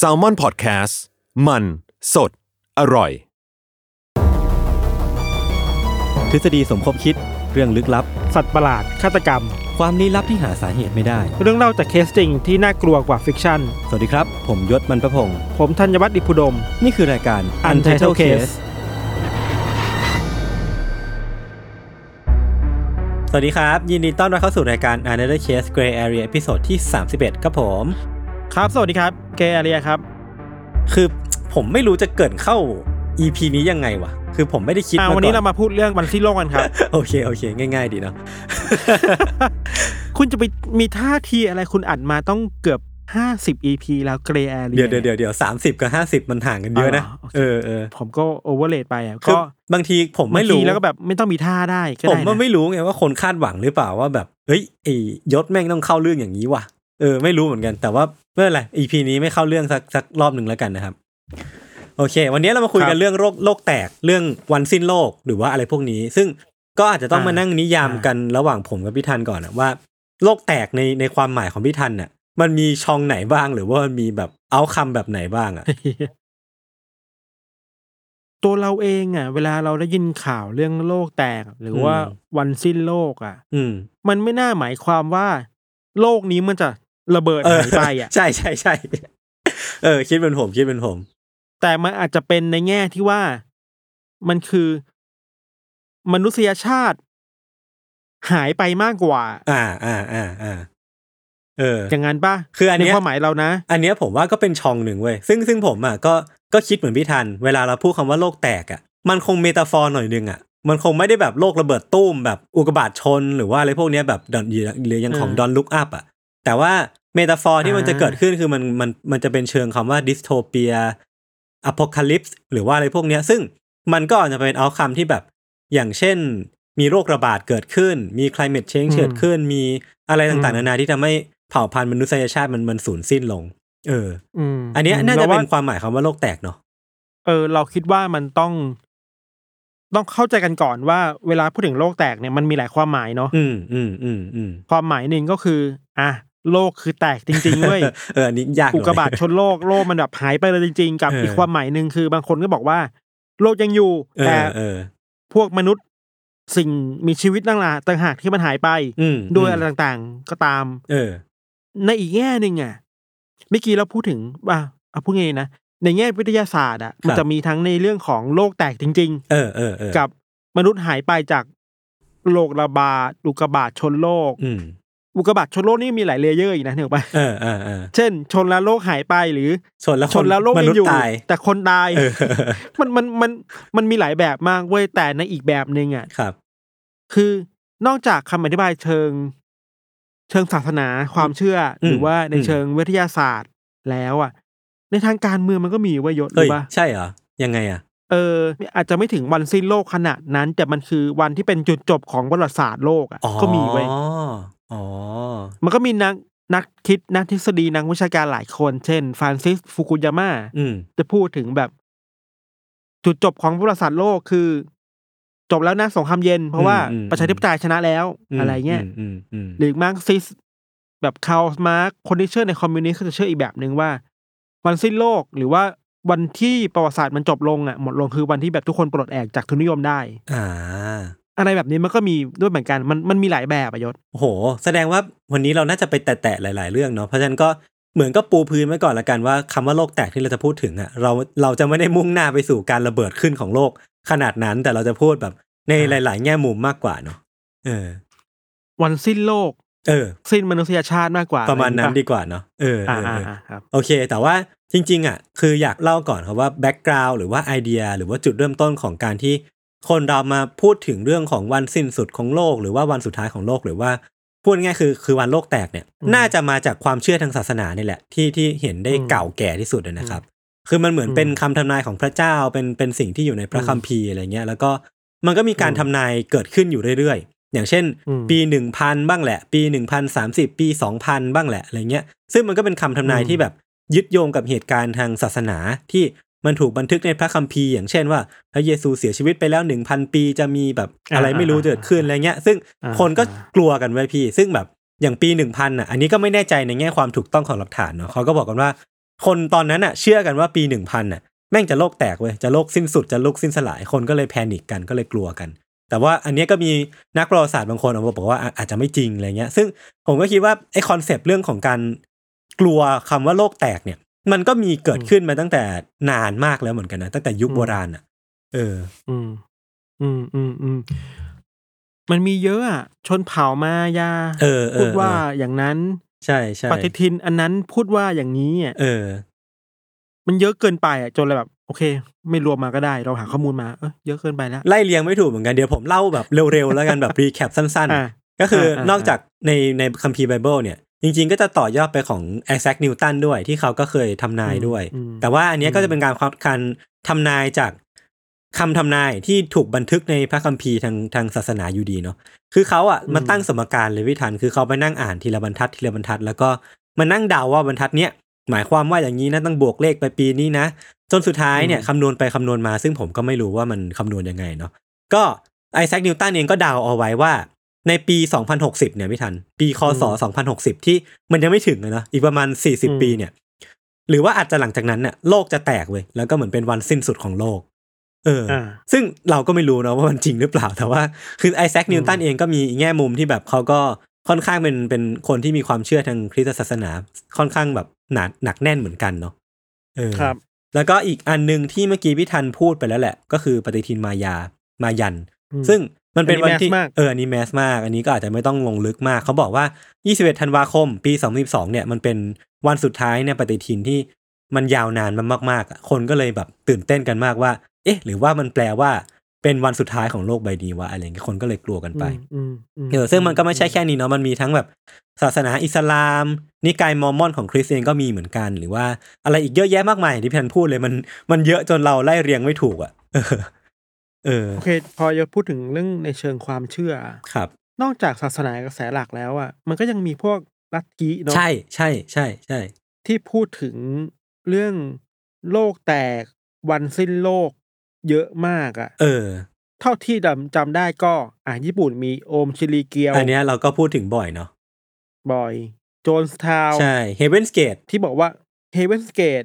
s a l m o n PODCAST มัน สด อร่อย ทฤษฎีสมคบคิดเรื่องลึกลับ สัตว์ประหลาด ฆาตกรรม ความลี้ลับที่หาสาเหตุไม่ได้ เรื่องเล่าจากเคสจริงที่น่ากลัวกว่า fiction สวัสดีครับ ผมยชญ์ บรรพพงศ์ผมธัญวัฒน์อิพภูดม นี่คือรายการ Untitled Case สวัสดีครับ ยินดีต้อนรับเข้าสู่รายการ Another Case Gray Area ตอนที่ 31 ครับผม ครับ สวัสดีครับเกอาเรียครับ คือผมไม่รู้จะเกรินเข้า EP นี้ยังไงวะ คือผมไม่ได้คิดอ่ามาก่อนวันนี้เรามาพูดเรื่องวันสิ้นโลกกันครับ โอเค โอเค ง่าย ๆ ดีเนาะ คุณจะไปมีท่าทีอะไรคุณอัดมาต้องเกือบ50 EP แล้วเกรแอเรียเดี๋ยวเดี๋ยวเดี๋ยวเดี๋ยวสามสิบกับห้าสิบมันห่างกันเยอะนะอ๋อโอเคเออเออผมก็โอเวอร์เลดไปอะคือก็บางทีผมบางไม่ทีรู้แล้วก็แบบไม่ต้องมีท่าได้ก็ผมได้ว่านะไม่รู้ไงว่าคนคาดหวังหรือเปล่าว่าแบบเฮ้ยไอ้ยศแม่งต้องเข้าเรื่องอย่างนี้ว่ะ เออไม่รู้เหมือนกัน แต่ว่าไม่เป็นไร EP นี้ไม่เข้าเรื่องสักสักรอบหนึ่งแล้วกันนะครับ โอเค วันนี้เรามาคุยกันเรื่องโรคโลกแตกเรื่องวันสิ้นโลกหรือว่าอะไรพวกนี้ ซึ่งก็อาจจะต้องมานั่งนิยามกันระหว่างผมกับพี่ทันก่อนอะว่า โลกแตกในในความหมายของพี่ทันเนี่ยมันมีช่องไหนบ้างหรือว่ามันมีแบบเอาคำแบบไหนบ้างอะตัวเราเองอะ เวลาเราได้ยินข่าวเรื่องโลกแตก หรือว่าวันสิ้นโลกอะ อืม มันไม่น่าหมายความว่า โลกนี้มันจะ ระเบิดเออหายไปอะใช่ใช่ใช่เออ คิดเป็นผมคิดเป็นผม แต่มันอาจจะเป็นในแง่ที่ว่ามันคือ มนุษยชาติ หายไปมากกว่า อ่าอ่าอ่าอ่าเออ อย่างนั้นป่ะคืออันเนี้ยในความหมายเรานะ อันเนี้ยผมว่าก็เป็นช่องหนึ่งเว้ยซึ่งซึ่งผมอะก็ก็คิดเหมือนพี่ธัญ เวลาเราพูดคำว่าโลกแตกอะ มันคง metaphor หน่อยนึงอะมันคงไม่ได้แบบโลกระเบิดตุ้มแบบอุกกาบาตชน หรือว่าอะไรพวกเนี้ยแบบ Don't หรืออย่างของเออ Don't Look Up อะแต่ว่า metaphor ที่มันจะอ่าเกิดขึ้นคือมันมันมันจะเป็นเชิงคำว่าดิสโทเปียอพ c a ลิปส์หรือว่าอะไรพวกเนี้ย ซึ่งมันก็อาจจะเป็นเอาคำที่แบบ อย่างเช่น มีโรคระบาดเกิดขึ้น มี climate change อืมเกิดขึ้น มีอะไรต่างอืๆมนานาที่ทำให้เผ่าพันธุ์มนุษยชาติมันมันสูญสิ้นลง เอออืมอันเนี้ยน่าจะรเป็นว่ความหมายคำว่าโลกแตกเนาะเออ เราคิดว่ามันต้อง ต้องเข้าใจกันก่อนว่าเวลาพูดถึงโลกแตกเนี่ยมันมีหลายความหมายเนาะอืมอืมอืมอืมความหมายหนึ่งก็คือ อะ โลกคือแตกจริงๆเว้ยเอออันนี้ยากหน่อุยกกาบาตชนโลกโลกมันแบบหายไปเลยจริง ๆ กับเอออีอีกความหมายหนึ่งคือบางคนก็บอกว่า โลกยังอยู่เอแต่อเออพวกมนุษย์สิ่งมีชีวิตต่างหากต่างหากที่มันหายไปอืมด้วยอะไรต่างๆ ก็ตาม เออ ในอีกแง่หนึ่งอะเมื่อกี้เราพูดถึงว่าเอาพูดไงนะในแง่วิทยาศาสตร์อะมันจะมีทั้งในเรื่องของโลกแตกจริงเออเออเออๆกับมนุษย์หายไปจากโลกระบาดอุกกาบาตชนโลก อืมอุกกาบาตชนโลกนี่มีหลาย layer อีกนะเห็นปะเออเออเออเช่น ชนแล้วโลกหายไปหรือ ชนแล้วชนแล้วโลกมยันุษงอยู่มนุษย์ตายแต่คนตายเออมันมันมันมันมีหลายแบบมากเว้ยแต่ในอีกแบบหนึ่งอะครับ คือนอกจากคำอธิบายเชิง เชิงศาสนาความเชื่ออมหรือว่าในอืมเชิงวิทยาศาสตร์แล้วอะ ในทางการเมืองมันก็มีไว้ยยศเฮ้ยรู้ปะใช่เหรอยังไงอะเอออาจจะไม่ถึงวันสิ้นโลกขนาดนั้น แต่มันคือวันที่เป็นจุดจบของประวัติศาสตร์โลกอะอ๋อก็มีไว้ย อ๋อ มันก็มีนักนักคิดนักทฤษฎีนักวิชาการหลายคน เช่นฟรานซิสฟุกุยาม่าอืม จะพูดถึงแบบ จุดจบของประวัติศาสตร์โลกคือ จบแล้วนะสงครามเย็น เพราะว่าอืมประชาธิปไตยชนะแล้วมอะไรเงี้ยมอืมอืมหรือมาร์กซิสแบบคาร์ลมาร์กซ์คนที่เชื่อในคอมมิวนิสต์ก็จะเชื่ออีกแบบหนึ่งว่า วันสิ้นโลกหรือว่าวันที่ประวัติศาสตร์มันจบลงอะหมดลงคือวันที่แบบทุกคนปลดแอกจากทุนนิยมได้ อ่า อะไรแบบนี้มันก็มีด้วยเหมือนกันมันมันมีหลายแบบอะยศโอ้โห แสดงว่าวันนี้เราน่าจะไปแตะๆหลาย ๆ เรื่องเนาะเพราะฉะนั้นก็เหมือนก็ปูพื้นไว้ก่อนละกันว่าคำว่าโลกแตกที่เราจะพูดถึงอะเราเราจะไม่ได้มุ่งหน้าไปสู่การระเบิดขึ้นของโลกขนาดนั้นแต่เราจะพูดแบบในหลาย ๆ แง่มุมมากกว่าเนาะเออ วันสิ้นโลก เออ สิ้นมนุษยชาติมากกว่า ประมาณนั้นอไอย่งดีงี้ปกว่าเนาะเอออ่าเอออ่าเอออ่าครับโอเค แต่ว่าจริง ๆ อะ คืออยากเล่าก่อนครับว่าแบ็กกราว n d หรือว่าไอเดีย หรือว่าจุดเริ่มต้นของการที่ คนเรามาพูดถึงเรื่องของวันสิ้นสุดของโลก หรือว่าวันสุดท้ายของโลกหรือว่าพูดง่ายๆคือคือวันโลกแตกเนี่ยน่าจะมาจากความเชื่อทางศาสนานี่แหละ ที่ที่เห็นได้เก่าแก่ที่สุดอะนะครับ คือมันเหมือนเป็นคำทำนายของพระเจ้าเป็นเป็นสิ่งที่อยู่ในพระคัมภีร์อะไรเงี้ยแล้วก็มันก็มีการทำนายเกิดขึ้นอยู่เรื่อยๆ อย่างเช่น ปีหนึ่งพันบ้างแหละ ปีหนึ่งพันสามสิบปีสองพันบ้างแหละอะไรเงี้ย ซึ่งมันก็เป็นคำทำนายที่แบบยึดโยงกับเหตุการณ์ทางศาสนาที่ มันถูกบันทึกในพระคัมภีร์อย่างเช่นว่าพระเยซูเสียชีวิตไปแล้วหนึ่งพันปีจะมีแบบอะไรไม่รู้เกิดขึ้นอะไรเงี้ย ซึ่งอ่าคนก็กลัวกันไว้พี่ ซึ่งแบบอย่างปีหนึ่งพันอะ อันนี้ก็ไม่แน่ใจในแง่ความถูกต้องของหลักฐานเนาะเขาก็บอกกันว่า คนตอนนั้นอะ เชื่อกันว่าปีหนึ่งพันอะแม่งจะโลกแตกเว้ยจะโลกสิ้นสุดจะโลกสิ้นสลายคนก็เลย panic กันก็เลยกลัวกัน แต่ว่าอันเนี้ยก็มีนักประวัติศาสตร์บางคนออกมาบอกว่าอะอาจจะไม่จริงอะไรเงี้ย ซึ่งผมก็คิดว่าไอ้ concept เรื่องของการกลัวคำว่าโลกแตกเนี่ย มันก็มีเกิดขึ้นมาตั้งแต่นานมากแล้วเหมือนกันนะตั้งแต่ยุคโบราณอะ เออ อืม อืมอืมอืมมันมีเยอะอะชนเผ่ามายาเออเออพูดว่าเอออย่างนั้น ใช่ใช่ปฏิทินอันนั้นพูดว่าอย่างนี้อะเออ มันเยอะเกินไปอะจนเลยแบบ โอเค ไม่รวมมาก็ได้ เราหาข้อมูลมาเออเยอะเกินไปแล้วไล่เรียงไม่ถูกเหมือนกันเดี๋ยวผมเล่าแบบเร็วๆแล้วกันแบบ recap สั้นๆอะก็คืออาอ่านอกจากในในคัมภีร์ไบเบิลเนี่ย จริง ๆ ก็จะต่อยอดไปของไอแซคนิวตันด้วยที่เขาก็เคยทำนายด้วยอืมแต่ว่าอันเนี้ยก็จะเป็นการการทำนายจากคำทำนายที่ถูกบันทึกในพระคัมภีร์ทางทางศาสนาอยู่ดีเนาะคือเขาอะมาตั้งสมการเลยวิทันคือเขาไปนั่งอ่านทีละบรรทัดทีละบรรทัด แล้วก็มานั่งเดาว่าบรรทัดเนี้ยหมายความว่าอย่างนี้นะต้องบวกเลขไปปีนี้นะจนสุดท้ายเนี่ยคำนวณไปคำนวณมา ซึ่งผมก็ไม่รู้ว่ามันคำนวณยังไงเนาะก็ไอแซคนิวตันเองก็เดาเอาไว้ว่า ในปี 2060 เนี่ยไม่ทัน ปีคศ 2060 ที่มันยังไม่ถึงเลยนะอีกประมาณ 40 ปีเนี่ย หรือว่าอาจจะหลังจากนั้นเนี่ยโลกจะแตกเว้ยแล้วก็เหมือนเป็นวันสิ้นสุดของโลก เออออ่าซึ่งเราก็ไม่รู้นะว่ามันจริงหรือเปล่าแต่ว่า คือไอแซคนิวตันเองก็มีอีกแง่มุมที่แบบเขาก็ค่อนข้างเป็นเป็นคนที่มีความเชื่อทางคริสตศาสนา ค่อนข้างแบบหนาหนักแน่นเหมือนกันเนาะเออครับ แล้วก็อีกอันหนึ่งที่เมื่อกี้พี่ทันพูดไปแล้วแหละ ก็คือปฏิทินมายามายันอืมซึ่ง มันเป็นวันที่อันนี้แมสมากเอออันนี้แมสมาก อันนี้ก็อาจจะไม่ต้องลงลึกมาก เขาบอกว่า 21 ธันวาคม ปี 2012 เนี่ย มันเป็นวันสุดท้ายในปฏิทินที่มันยาวนานมามากๆอะคนก็เลยแบบตื่นเต้นกันมากว่า เอ๊ะ หรือว่ามันแปลว่าเป็นวันสุดท้ายของโลกใบนี้วะอะไรเงี้ยคนก็เลยกลัวกันไปอืมอืมเออซึ่งมันก็ไม่ใช่แค่นี้เนาะมันมีทั้งแบบศาสนาอิสลาม นิกายมอร์มอนของคริสเตียนก็มีเหมือนกัน หรือว่าอะไรอีกเยอะแยะมากมายอย่างที่พี่พันพูดเลยมันมันเยอะจนเราไล่เรียงไม่ถูกอะเออ เออ โอเค พอจะพูดถึงเรื่องในเชิงความเชื่อ ครับ นอกจากศาสนากระแสหลักแล้วอะ มันก็ยังมีพวกลัทธิเนาะใช่ใช่ใช่ใช่ที่พูดถึงเรื่องโลกแตกวันสิ้นโลกเยอะมากอะ เออ เท่าที่จำจำได้ก็ อะญี่ปุ่นมีโอมชิริเกียว อันเนี้ยเราก็พูดถึงบ่อยเนาะบอยโจนส์ทาวใช่เฮเวนสเกตที่บอกว่าเฮเวนสเกต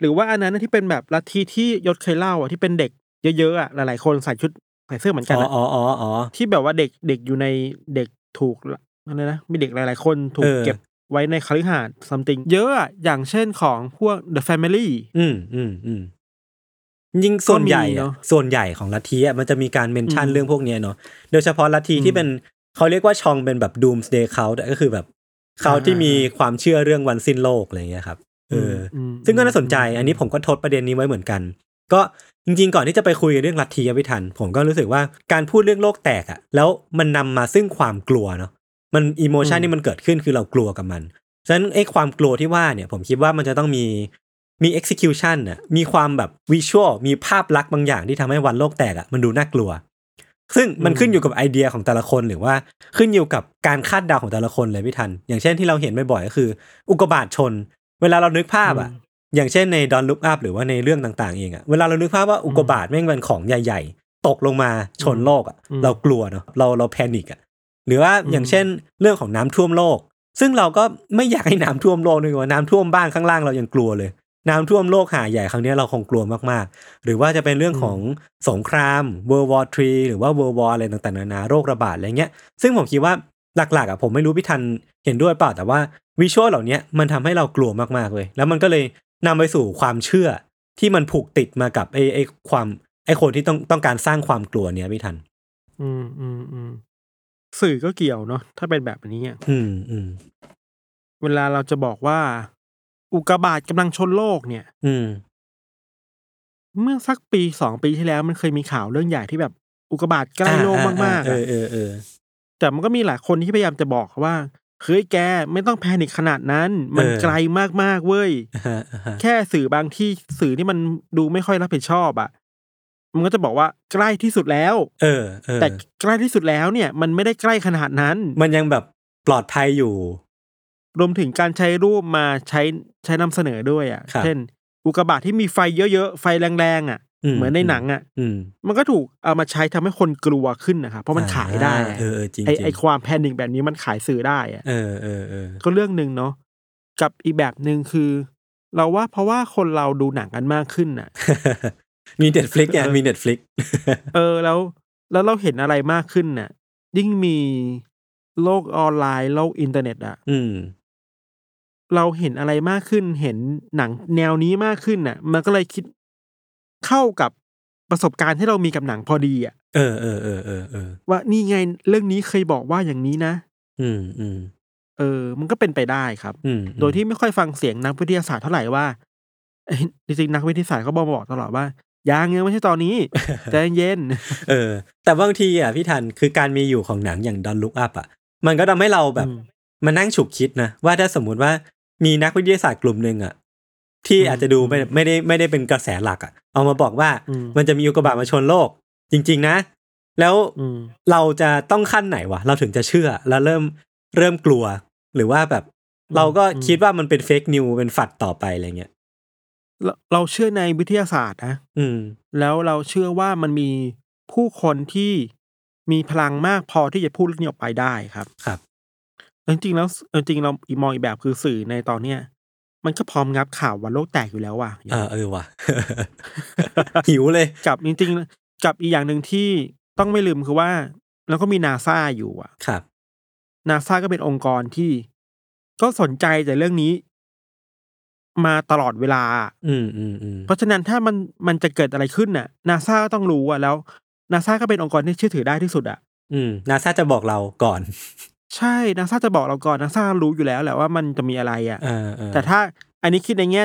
หรือว่าอันนั้นนะที่เป็นแบบลัทธิที่ยศเคยเล่าอะที่เป็นเด็ก เยอะๆอะหลายๆคนใส่ชุดใส่เสื้อเหมือนกันอ๋ออะอ๋ออ๋ออ๋อ ที่แบบว่าเด็กเด็กอยู่ในเด็กถูกอะไรนะมีเด็กหลาย ๆ คนถูกเออ เก็บไว้ในคฤหาสน์ something เยอะอะอย่างเช่นของพวก The Family อืมอืมอืมยิ่งส่วนใหญ่ก็มีอะเนอะส่วนใหญ่ของลัทธิอะมันจะมีการเมนชั่นอืมเรื่องพวกเนี้ยเนาะโดยเฉพาะลัทธิอืมที่เป็นเขาเรียกว่าชองเป็นแบบ doomsday cult อะก็คือแบบเขาที่มีความเชื่อเรื่องวันสิ้นโลกอะไรเงี้ยครับเอออมซึ่งก็น่าสนใจ อันนี้ผมก็ทดประเด็นนี้ไว้เหมือนกัน ก็ จริงๆ ก่อนที่จะไปคุยเรื่องลัทธิอะพี่ทัน ผมก็รู้สึกว่าการพูดเรื่องโลกแตกอะแล้วมันนำมาซึ่งความกลัวเนาะมันอิโมชันที่มันเกิดขึ้นคือเรากลัวกับมันฉะนั้นไอ้ความกลัวที่ว่าเนี่ยผมคิดว่ามันจะต้องมีมี execution น่ะมีความแบบ visual มีภาพลักษณ์บางอย่างที่ทำให้วันโลกแตกอะมันดูน่ากลัว ซึ่งมันขึ้นอยู่กับไอเดียของแต่ละคนหรือว่าขึ้นอยู่กับการคาดเดาของแต่ละคนเลยพี่ทัน อย่างเช่นที่เราเห็นบ่อยๆก็คือ อุกกาบาตชน เวลาเรานึกภาพอะ อย่างเช่นในดอนลุกอัพหรือว่าในเรื่องต่างๆเองอะเวลาเรานึกภาพว่าอุกกาบาตแม่งเป็นของใหญ่ๆ ตกลงมาชนโลกอะอืมเรากลัวเนาะเราเราแพนิกอะหรือว่าอย่างเช่นเรื่องของน้ำท่วมโลก ซึ่งเราก็ไม่อยากให้น้ำท่วมโลกด้วยว่าน้ำท่วมบ้านข้างล่างเรายังกลัวเลย น้ำท่วมโลกหาใหญ่ครั้งเนี้ยเราคงกลัวมากๆ หรือว่าจะเป็นเรื่องของสงคราม World War 3หรือว่า World War อะไรต่างๆนานาโรคระบาดอะไรเงี้ย ซึ่งผมคิดว่าหลักๆอะผมไม่รู้พี่ทันเห็นด้วยเปล่าแต่ว่าวิชวลเหล่าเนี้ยมันทำให้เรากลัวมากๆเลย แล้วมันก็เลย นำไปสู่ความเชื่อที่มันผูกติดมากับไอ้ไอ้ความไอ้คนที่ต้องต้องการสร้างความกลัวเนี้ยพี่ทัน อืมอืมอืมสื่อก็เกี่ยวเนาะถ้าเป็นแบบนี้อะอืมอืมเวลาเราจะบอกว่า อุกกาบาตกำลังชนโลกเนี่ย อืม เมื่อสักปีสองปีที่แล้วมันเคยมีข่าวเรื่องใหญ่ที่แบบ อุกกาบาตใกล้โลกมากๆเออะอเออเออแต่มันก็มีหลายคนที่พยายามจะบอกว่า เฮ้ยแกไม่ต้องแพนิคขนาดนั้น มันเออไกลมากๆเว้ยอ่าฮะอ่าฮะแค่สื่อบางที่สื่อที่มันดูไม่ค่อยรับผิดชอบอะมันก็จะบอกว่าใกล้ที่สุดแล้วเออเออแต่ใกล้ที่สุดแล้วเนี่ย มันไม่ได้ใกล้ขนาดนั้น มันยังแบบปลอดภัยอยู่ รวมถึงการใช้รูปมาใช้ใช้นำเสนอด้วยอะครับเช่น อุกกาบาตที่มีไฟเยอะๆ ไฟแรงๆอะอืม เหมือนในหนังอะอืมมันก็ถูกเอามาใช้ทำให้คนกลัวขึ้นนะครับเพราะมันขายได้อ่เออเออจริงไอจริงไอความ panic แบบนี้มันขายสื่อได้อะเออเออเออก็เรื่องหนึ่งเนาะกับอีกแบบหนึ่งคือ เราว่าเพราะว่าคนเราดูหนังกันมากขึ้นน่ะ มี Netflix ไงเออมี Netflixเออแล้วแล้วเราเห็นอะไรมากขึ้นน่ะ ยิ่งมีโลกออนไลน์โลกอินเทอร์เน็ตอะอืมเราเห็นอะไรมากขึ้น เห็นหนังแนวนี้มากขึ้นน่ะ มันก็เลยคิด เข้ากับประสบการณ์ที่เรามีกับหนังพอดีอะเออเออเออเออเออว่านี่ไงเรื่องนี้เคยบอกว่าอย่างนี้นะ อืมอืมเออ มันก็เป็นไปได้ครับอืมโดยที่ไม่ค่อยฟังเสียงนักวิทยาศาสตร์เท่าไหร่ว่าเอ้ยจริงๆนักวิทยาศาสตร์เขาบอกบอกตลอดว่ายังยังไม่ใช่ตอนนี้ใจเย็น เออ แต่บางทีอะพี่ทันคือการมีอยู่ของหนังอย่างดอนลุกอัพอะ มันก็ทำให้เราแบบอืมมานั่งฉุกคิดนะ ว่าถ้าสมมุติว่ามีนักวิทยาศาสตร์กลุ่มหนึ่งอะ ที่อืมอาจจะดูไม่ไม่ได้ไม่ได้เป็นกระแสหลักอะ เอามาบอกว่าอืมมันจะมีอุกกาบาตมาชนโลก จริง ๆ นะ แล้วอืมเราจะต้องขั้นไหนวะเราถึงจะเชื่อแล้วเริ่มเริ่มกลัว หรือว่าแบบ เราก็อืมคิดว่ามันเป็นเฟกนิวเป็นฝัดต่อไปอะไรเงี้ยเราเราเชื่อในวิทยาศาสตร์นะอืม แล้วเราเชื่อว่ามันมีผู้คนที่มีพลังมากพอที่จะพูดเรื่องนี้ออกไปได้ครับ ครับจริงๆแล้วจริงๆเราอีกมองอีกแบบคือสื่อในตอนเนี้ย มันก็พร้อมงับข่าววันโลกแตกอยู่แล้วว่ะเออเออว่ะหิวเลยกับจริงๆกับอีกอย่างหนึ่งที่ต้องไม่ลืมคือว่า แล้วก็มีนาซาอยู่อะครับนาซาก็เป็นองค์กรที่ก็สนใจแต่เรื่องนี้ มาตลอดเวลา อืมอืมอืมเพราะฉะนั้นถ้ามันมันจะเกิดอะไรขึ้นน่ะนาซาต้องรู้อะแล้วนาซาก็เป็นองค์กรที่เชื่อถือได้ที่สุดอะ อืมนาซาจะบอกเราก่อน ใช่นาซาจะบอกเราก่อนนาซารู้อยู่แล้วแหละว่ามันจะมีอะไรอะเออเออแต่ถ้าอันนี้คิดในแง่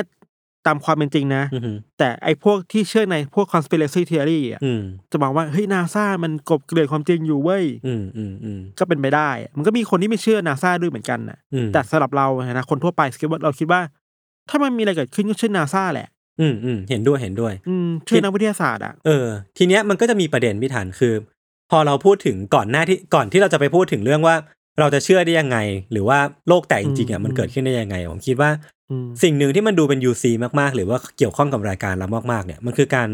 ตามความเป็นจริงนะ อืมแต่ไอ้พวกที่เชื่อในพวก conspiracy theory อะอืมจะบอกว่าเฮ้ยนาซามันกลบเกลื่อนความจริงอยู่เว้ย อืมอืมอืมก็เป็นไปได้อะมันก็มีคนที่ไม่เชื่อนาซาด้วยเหมือนกันน่ะอืมแต่สำหรับเรานะคนทั่วไปคิดว่าเราคิดว่า ถ้ามันมีอะไรเกิดขึ้นก็เชื่อนาซาแหละ อืมอืมเห็นด้วยเห็นด้วย อืมเชื่อนักวิทยาศาสตร์อะ เออ ทีเนี้ยมันก็จะมีประเด็นพี่ทันคือ พอเราพูดถึงก่อนหน้าที่ก่อนที่เราจะไปพูดถึงเรื่องว่า เราจะเชื่อได้ยังไง หรือว่าโลกแตกจริงๆอะอืมมันเกิดขึ้นได้ยังไง ผมคิดว่าอืมสิ่งหนึ่งที่มันดูเป็น UC มากๆ หรือว่าเกี่ยวข้องกับรายการเรามากๆเนี่ยมันคือการ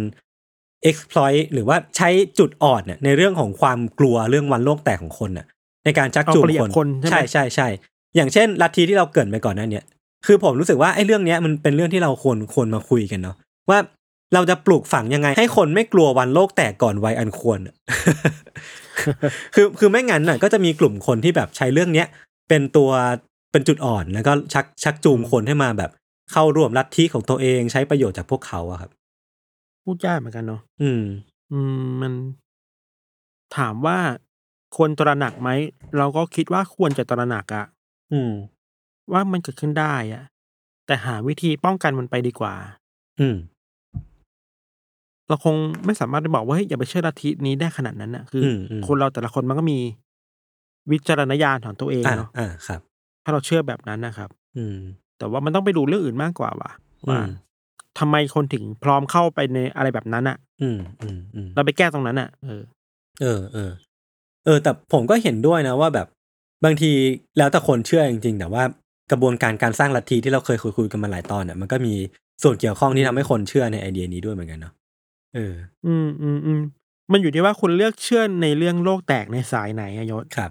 exploit หรือว่าใช้จุดอ่อนเนี่ยในเรื่องของความกลัวเรื่องวันโลกแตกของคนน่ะ ในการชักจูงเอาเปรียบคนคนใช่ไหมใช่ใช่ใช่อย่างเช่นลัทธิที่เราเกริดไปก่อนหนั้นเนี่ย คือผมรู้สึกว่าไอ้เรื่องเนี้ยมันเป็นเรื่องที่เราควรควรมาคุยกันเนาะว่า เราจะปลูกฝังยังไง ให้คนไม่กลัววันโลกแตกก่อนวัยอันควร คือคือไม่งั้นน่ะ ก็จะมีกลุ่มคนที่แบบใช้เรื่องเนี้ยเป็นตัวเป็นจุดอ่อนแล้วก็ชักชักจูงคนให้มาแบบ เข้าร่วมลัทธิของตัวเองใช้ประโยชน์จากพวกเขาอะครับ พูดยากเหมือนกันเนาะอืม อืมมัน ถามว่าควรตระหนักไหม เราก็คิดว่าควรจะตระหนักอะอืม ว่ามันเกิดขึ้นได้อะแต่หาวิธีป้องกันมันไปดีกว่า อืม เราคงไม่สามารถจะบอกว่าเฮ้ยอย่าไปเชื่อลัทธินี้ได้ขนาดนั้นนะคืออมอืม คนเราแต่ละคนมันก็มีวิจารณญาณของตัวเองอ่าเนาะอ่าครับ ถ้าเราเชื่อแบบนั้นนะครับ อืม แต่ว่ามันต้องไปดูเรื่องอื่นมากกว่าว่ะอืว่าม ทำไมคนถึงพร้อมเข้าไปในอะไรแบบนั้นอะอืมอืมอืม เราไปแก้ตรงนั้นอะเออ เออเออเออ แต่ผมก็เห็นด้วยนะว่าแบบบางทีแล้วแต่คนเชื่อจริงๆแต่ว่ากระบวนการการสร้างลัทธิที่เราเคยคุยคุยๆกันมาหลายตอนเนี่ยมันก็มีส่วนเกี่ยวข้องที่ทำให้คนเชื่อในไอเดียนี้ด้วยเหมือนกันเนาะ เออ อืมอืมอืมมันอยู่ที่ว่าคุณเลือกเชื่อในเรื่องโลกแตกในสายไหนอะยศ ครับ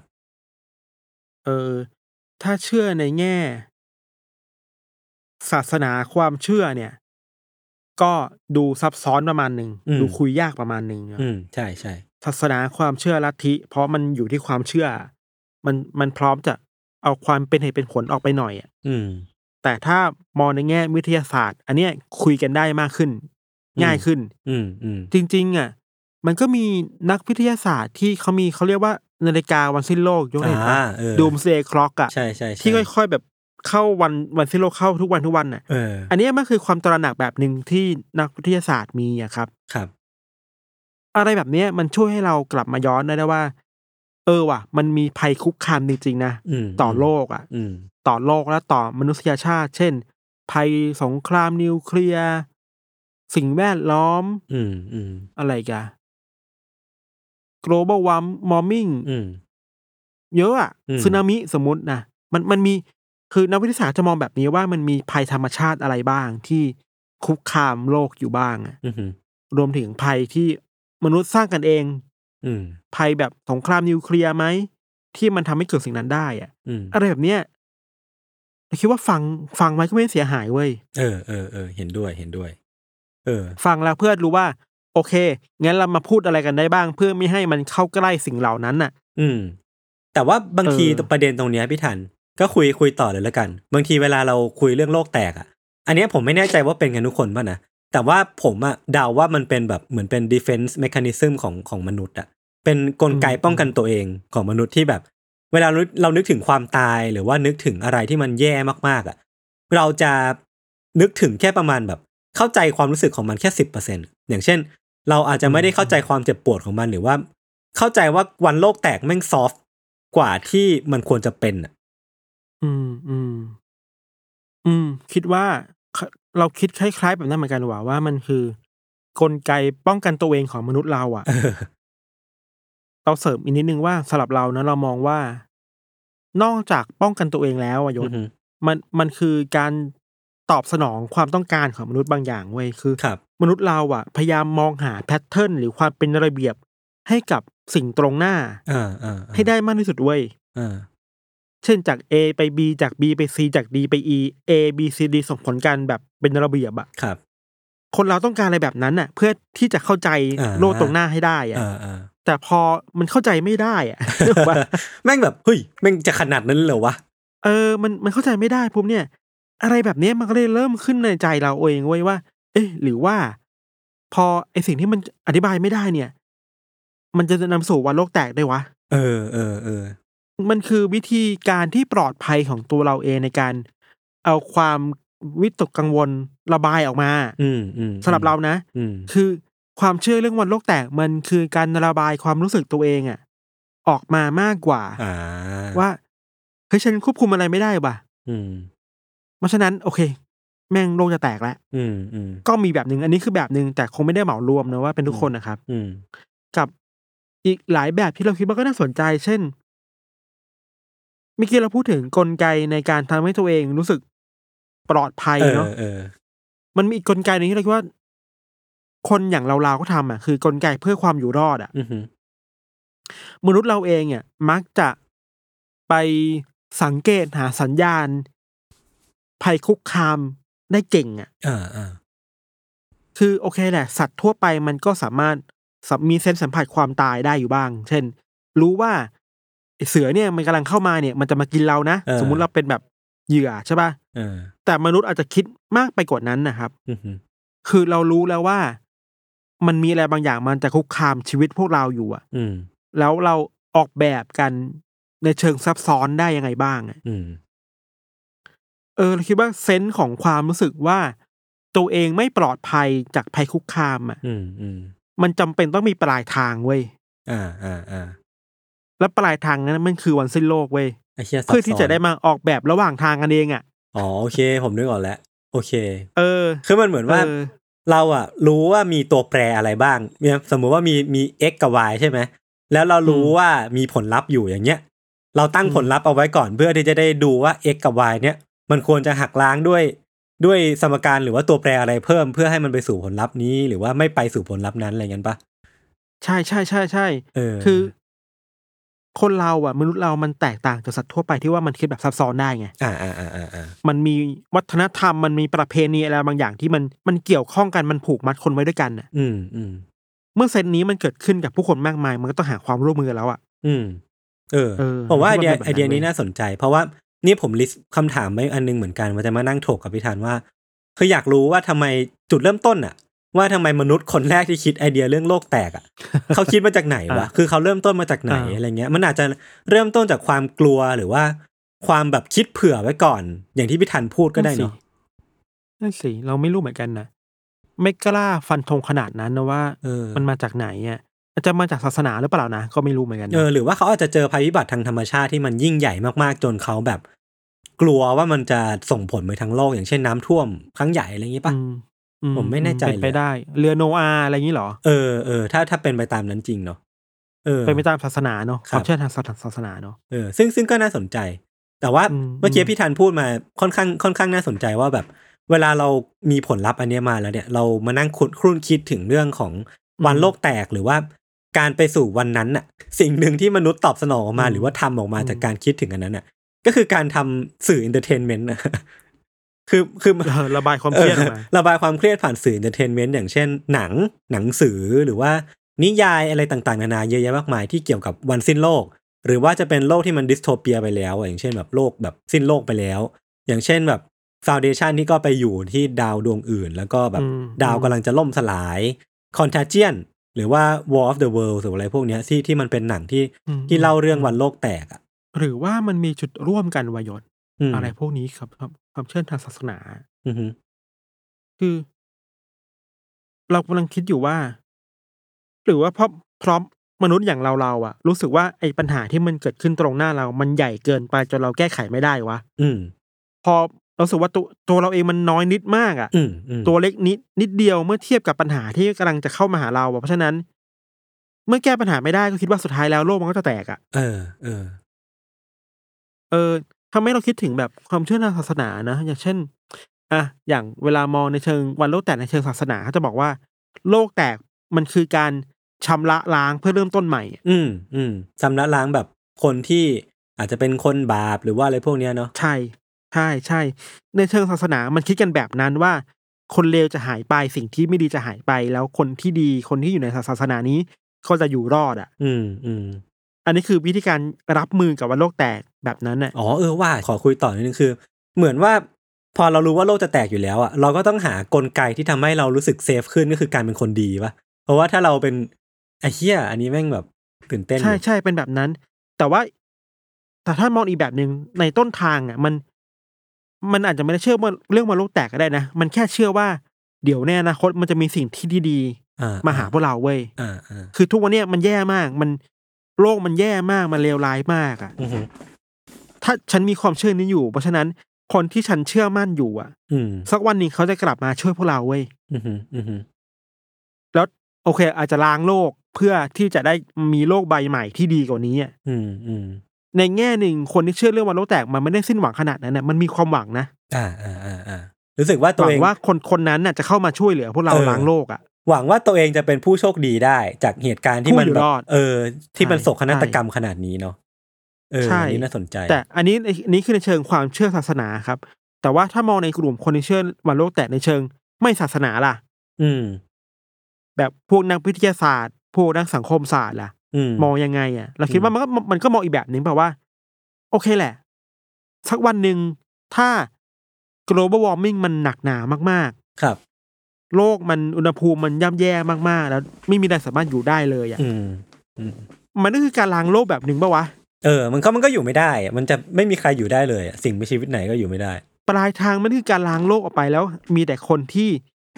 เออ ถ้าเชื่อในแง่ ศาสนาความเชื่อเนี่ย ก็ดูซับซ้อนประมาณหนึ่งอืม ดูคุยยากประมาณหนึ่งอะอืม ใช่ใช่ ศาสนาความเชื่อลัทธิ เพราะมันอยู่ที่ความเชื่อ มันมันพร้อมจะเอาความเป็นเหตุเป็นผลออกไปหน่อยอะอืม แต่ถ้ามองในแง่วิทยาศาสตร์ อันเนี้ยคุยกันได้มากขึ้นอืม ง่ายขึ้น อืมอืมจริง ๆ อะ มันก็มีนักวิทยาศาสตร์ที่เขามีเขาเรียกว่านาฬิกาวันสิ้นโลกยกตัวอย่างอ่าเออดูมเซคล็อกอะใช่ใช่ใช่ที่ค่อย ๆ แบบเข้าวันวันสิ้นโลกเข้าทุกวันทุกวันน่ะเอออันเนี้ยมันคือความตระหนักแบบหนึ่งที่นักวิทยาศาสตร์มีอะครับครับ อะไรแบบเนี้ยมันช่วยให้เรากลับมาย้อนได้ว่า เออว่ะ มันมีภัยคุกคามจริงๆนะอืมต่อโลกอะอืมต่อโลกและต่อมนุษยชาติ เช่น ภัยสงครามนิวเคลียร์ สิ่งแวดล้อม อืมอืมอะไรกัน global warming อืม เยอะอะอืม สึนามิสมมตินะมันมันมีคือนักวิทยาศาสตร์จะมองแบบนี้ว่ามันมีภัยธรรมชาติอะไรบ้างที่คุกคามโลกอยู่บ้างอะอืมรวมถึงภัยที่มนุษย์สร้างกันเอง อืมภัยแบบสงครามนิวเคลียร์ไหม ที่มันทำให้เกิดสิ่งนั้นได้อะอืมอะไรแบบเนี้ยเราคิดว่าฟังฟังไว้ก็ไม่เสียหายเว้ย เออเออเออเห็นด้วยเห็นด้วยเออ ฟังแล้วเพื่อรู้ว่า โอเคงั้นเรามาพูดอะไรกันได้บ้าง เพื่อไม่ให้มันเข้าใกล้สิ่งเหล่านั้นน่ะ อืม แต่ว่าบางทีเออประเด็นตรงเนี้ยพี่ทันก็คุยคุยต่อเลยแล้วกัน บางทีเวลาเราคุยเรื่องโลกแตกอะ อันเนี้ยผมไม่แน่ใจว่าเป็นกันทุกคนป่ะนะแต่ว่าผมอะเดาว่ามันเป็นแบบเหมือนเป็น defense mechanism ของของมนุษย์อะเป็นกลไกป้องกันตัวเองของมนุษย์ที่แบบ เวลาเราเรานึกถึงความตายหรือว่านึกถึงอะไรที่มันแย่มากๆอะเราจะนึกถึงแค่ประมาณแบบ เข้าใจความรู้สึกของมันแค่สิบเปอร์เซ็นอย่างเช่น เราอาจจะไม่ได้เข้าใจความเจ็บปวดของมันหรือว่า เข้าใจว่าวันโลกแตกแม่งซอฟต์กว่าที่มันควรจะเป็นอะอืมอืมอืม คิดว่าคเราคิดคล้าย ๆ แบบนั้นเหมือนกันว่าว่ามันคือกลไกป้องกันตัวเองของมนุษย์เราอะเออเราเสริมอีกนิดนึงว่าสำหรับเรานะเรามองว่า นอกจากป้องกันตัวเองแล้วอะยศอือฮึมันมันคือการ ตอบสนองความต้องการของมนุษย์บางอย่างเว้ยคือครับมนุษย์เราอะ พยายามมองหาแพทเทิร์นหรือความเป็นระเบียบให้กับสิ่งตรงหน้าอ่าอ่าให้ได้มากที่สุดเว้ยอ่าเช่นจาก A ไป B จาก B ไป C จาก D ไป E A B C D ส่งผลกันแบบเป็นระเบียบอะครับ คนเราต้องการอะไรแบบนั้นน่ะเพื่อที่จะเข้าใจอ่าโลกตรงหน้าให้ได้อะอ่าอ่าแต่พอมันเข้าใจไม่ได้อะนึกออกปะแม่งแบบเฮ้ยแม่งจะขนาดนั้นเลยเหรอวะเออมันมันเข้าใจไม่ได้ปุ๊บเนี่ย อะไรแบบเนี้ยมันก็เลยเริ่มขึ้นในใจเราเองเว้ยว่า เอ๊ะ หรือว่า พอไอสิ่งที่มันอธิบายไม่ได้เนี่ย มันจะนำสู่วันโลกแตกได้วะ เออเออเออ มันคือวิธีการที่ปลอดภัยของตัวเราเองในการ เอาความวิตกกังวลระบายออกมา อืมอืมสำหรับเรานะอืมคือความเชื่อเรื่องวันโลกแตกมันคือการระบายความรู้สึกตัวเองอะออกมามากกว่าอ่าว่าเฮ้ยฉันควบคุมอะไรไม่ได้ว่ะอืม เพราะฉะนั้นโอเค แม่งโลกจะแตกแล้วอืมอืมก็มีแบบหนึ่งอันนี้คือแบบหนึ่งแต่คงไม่ได้เหมารวมนะว่าเป็นทุกคนนะครับ อืมกับอีกหลายแบบที่เราคิดว่าก็น่าสนใจ เช่นเมื่อกี้เราพูดถึงกลไกในการทำให้ตัวเองรู้สึกปลอดภัยเออเนาะเออมันมีอีกกลไกหนึงที่เราคิดว่า คนอย่างเราเราๆก็ทำอะคือกลไกเพื่อความอยู่รอดอะอือหือมนุษย์เราเองเนี่ยมักจะไปสังเกตหาสัญญาณ ภัยคุกคามได้เก่งอะอ่าอ่าคือโอเคแหละ สัตว์ทั่วไปมันก็สามารถสัมมีเซนส์สัมผัสความตายได้อยู่บ้าง เช่น รู้ว่าไอ้เสือเนี่ยมันกำลังเข้ามาเนี่ย มันจะมากินเรานะสมมุติเราเป็นแบบเหยื่อใช่ป่ะเออแต่มนุษย์อาจจะคิดมากไปกว่านั้นนะครับอือหือคือเรารู้แล้วว่า มันมีอะไรบางอย่างมันจะคุกคามชีวิตพวกเราอยู่อะอืมแล้วเราออกแบบกันในเชิงซับซ้อนได้ยังไงบ้างอะอืม เออเราคิดว่าเซนส์ของความรู้สึกว่า ตัวเองไม่ปลอดภัยจากภัยคุกคามอะอืมอืมมันจำเป็นต้องมีปลายทางเว้ยอ่าอ่าอ่าแล้วปลายทางนั้นมันคือวันสิ้นโลกเว้ยไอ้เหี้ยซับเพื่อที่ซ้นจะได้มาออกแบบระหว่างทางกันเองอะอ๋อโอเค ผมนึกออกแล้วโอเค เออ คือมันเหมือนว่าเออเราอะรู้ว่ามีตัวแปรอะไรบ้างเนี่ยสมมุติว่ามีมี x กับ y ใช่ไหมแล้วเรารู้ว่ามีผลลัพธ์อยู่อย่างเงี้ย เราตั้งผลลัพธ์เอาไว้ก่อนเพื่อที่จะได้ดูว่า x กับ y เนี่ย มันควรจะหักล้างด้วยด้วยสมการหรือว่าตัวแปรอะไรเพิ่มเพื่อให้มันไปสู่ผลลัพธ์นี้ หรือว่าไม่ไปสู่ผลลัพธ์นั้นอะไรเงี้ยปะใช่ใช่ใช่ใช่เออคือ คนเราอะ มนุษย์เรามันแตกต่างจากสัตว์ทั่วไปที่ว่ามันคิดแบบซับซ้อนได้ไงอ่าอ่าอ่าอ่าอ่ามันมีวัฒนธรรมมันมีประเพณีอะไรบางอย่างที่มันมันเกี่ยวข้องกันมันผูกมัดคนไว้ด้วยกันน่ะ อืมอืมเมื่อเซนนี้มันเกิดขึ้นกับผู้คนมากมาย มันก็ต้องหาความร่วมมือแล้วอะ อืม เออเออผมว่าไอเดียคิดว่าเป็นแบบนั้นไอเดียนี้เว้ยน่าสนใจ เพราะว่า นี่ผมลิสต์คำถามไว้อันนึงเหมือนกันว่าจะมานั่งถกกับพิธานว่าคืออยากรู้ว่าทำไมจุดเริ่มต้นอะว่าทำไมมนุษย์คนแรกที่คิดไอเดียเรื่องโลกแตกอะเขาคิดมาจากไหนวะอะคือเขาเริ่มต้นมาจากไหนอ่าอะไรเงี้ย มันอาจจะเริ่มต้นจากความกลัวหรือว่า ความแบบคิดเผื่อไว้ก่อน อย่างที่พิธันพูดก็ได้เนาะนั่นสิเราไม่รู้เหมือนกันนะไม่กล้าฟันธงขนาดนั้นนะว่าเออมันมาจากไหนอะ อาจจะมาจากศาสนาหรือเปล่านะ ก็ไม่รู้เหมือนกันนะเออหรือว่าเขาอาจจะเจอภัยพิบัติทางธรรมชาติที่มันยิ่งใหญ่มากๆ จนเขาแบบ กลัวว่ามันจะส่งผลไปทั้งโลกอย่างเช่นน้ำท่วมครั้งใหญ่อะไรอย่างนี้ปะอืมอืผมไม่แน่ใจเป็นไปเลยได้ เรือโนอาห์อะไรอย่างนี้เหรอเออเออถ้าถ้าเป็นไปตามนั้นจริงเนาะเออเป็นไปตามศาสนาเนาะคครับวามเชื่อทางศาสนาเนาะเออซึ่งซึ่งก็น่าสนใจ แต่ว่าอืมเมื่อกี้อืมพี่ธันพูดมาค่อนข้างค่อนข้างน่าสนใจว่าแบบ เวลาเรามีผลลัพธ์อันเนี้ยมาแล้วเนี่ย เรามานั่งคุครุ่นคิดถึงเรื่องของวันโลกแตกหรือว่า การไปสู่วันนั้นน่ะ สิ่งหนึ่งที่มนุษย์ตอบสนองออกมา หรือว่าทำออกมาจากการคิดถึงอันนั้นน่ะ ก็คือการทำสื่อ entertainment นะคือคือเออระบายความเครียดออกมาเออระบายความเครียดผ่านสื่อ entertainment อย่างเช่น หนังหนังสือหรือว่านิยายอะไรต่างๆนานาเยอะแยะมากมายที่เกี่ยวกับวันสิ้นโลก หรือว่าจะเป็นโลกที่มัน dystopia ไปแล้วอะอย่างเช่นแบบโลกแบบสิ้นโลกไปแล้ว อย่างเช่นแบบ Foundation ที่ก็ไปอยู่ที่ดาวดวงอื่น แล้วก็แบบอืมดาวกำลังจะล่มสลายคอนท g เจียน หรือว่า War of the World หรืออะไรพวกเนี้ยที่ที่มันเป็นหนังที่อืมที่เล่าเรื่องวันโลกแตกอะหรือว่ามันมีจุดร่วมกันวายศมอะไรพวกนี้ครับครับความเชื่อทางศาสนาอือฮึคือ เรากำลังคิดอยู่ว่า หรือว่าเพราะพร้อมมนุษย์อย่างเราเราอะรู้สึกว่าไอ้ปัญหาที่มันเกิดขึ้นตรงหน้าเรา มันใหญ่เกินไปจนเราแก้ไขไม่ได้วะอืม พอ เรารู้สึกว่าตัวตัวเราเองมันน้อยนิดมากอะอืมอืมตัวเล็กนิดนิดเดียวเมื่อเทียบกับปัญหาที่กำลังจะเข้ามาหาเราอะเพราะฉะนั้น เมื่อแก้ปัญหาไม่ได้ก็คิดว่าสุดท้ายแล้วโลกมันก็จะแตกอะเออ เออ เออทำให้เราคิดถึงแบบความเชื่อทางศาสนานะอย่างเช่นอะอย่างเวลามองในเชิงวันโลกแตกในเชิงศาสนาเขาจะบอกว่า โลกแตกมันคือการชำระล้างเพื่อเริ่มต้นใหม่อะอืมอืมชำระล้างแบบคนที่อาจจะเป็นคนบาปหรือว่าอะไรพวกเนี้ยเนาะใช่ ใช่ใช่ ในเชิงศาสนามันคิดกันแบบนั้นว่า คนเลวจะหายไปสิ่งที่ไม่ดีจะหายไป แล้วคนที่ดีคนที่อยู่ในศาสนานี้ก็จะอยู่รอดอะ อืมอืมอันนี้คือวิธีการรับมือกับวันโลกแตกแบบนั้นน่ะอ๋อเออว่าขอคุยต่อนิดนึงคือ เหมือนว่าพอเรารู้ว่าโลกจะแตกอยู่แล้วอะเราก็ต้องหากลไกที่ทำให้เรารู้สึกเซฟขึ้นก็คือการเป็นคนดีปะเพราะว่าถ้าเราเป็นไอ้เหี้ยอันนี้แม่งแบบตื่นเต้นใช่ใช่เป็นแบบนั้น แต่ว่าแต่ถ้ามองอีกแบบหนึ่งในต้นทางอะมัน มันอาจจะไม่ได้เชื่อว่าเรื่องวันโลกแตกก็ได้นะ มันแค่เชื่อว่าเดี๋ยวในอนาคตมันจะมีสิ่งที่ดีอ่าๆมาหาพวกเราเว้ยอ่าอ่าคือทุกวันเนี้ยมันแย่มาก มันโลกมันแย่มาก มันเลวร้ายมากอะอือฮึถ้าฉันมีความเชื่อนี้อยู่ เพราะฉะนั้นคนที่ฉันเชื่อมั่นอยู่อะอืมสักวันหนึ่งเขาจะกลับมาช่วยพวกเราเว้ยอือฮึอือฮึแล้วโอเค อาจจะล้างโลกเพื่อที่จะได้มีโลกใบใหม่ที่ดีกว่านี้อะอืมอืม ในแง่หนึ่งคนที่เชื่อเรื่องวันโลกแตกมันไม่ได้สิ้นหวังขนาดนั้นน่ะมันมีความหวังนะอ่าอ่าอ่าอ่ารู้สึกว่าหตัววัเองว่าคนคนนั้นน่ะจะเข้ามาช่วยเหลือพวกเราเออ ล้างโลกอะ หวังว่าตัวเองจะเป็นผู้โชคดีได้จากเหตุการณ์ที่มันผู้อยู่แบบรอดเออ ที่มันใช่โศกนาฏกรรมขนาดนี้เนาะเออใช่ อันนี้น่าสนใจแต่อันนี้อันนี้คือในเชิงความเชื่อศาสนาครับ แต่ว่าถ้ามองในกลุ่มคนที่เชื่อวันโลกแตกในเชิง ไม่ศาสนาล่ะ อืม แบบพวกนักวิทยาศาสตร์ พวกนักสังคมศาสตร์ล่ะอื มมองยังไงอะ เราคิดว่ามันก็มันก็มองอีกแบบหนึ่งแบบว่า โอเคแหละ สักวันหนึ่งถ้า global warming มันหนักหนามากครับๆโลกมันอุณหภูมิมันย่ำแย่มากๆ แล้ว ไม่มีอะไรสามารถอยู่ได้เลยอะอืมอืมมันก็คือการล้างโลกแบบหนึ่งปะวะเออ มันก็มันก็อยู่ไม่ได้อะมันจะไม่มีใครอยู่ได้เลยอะสิ่งมีชีวิตไหนก็อยู่ไม่ได้ ปลายทางมันคือการล้างโลกออกไปแล้ว มีแต่คนที่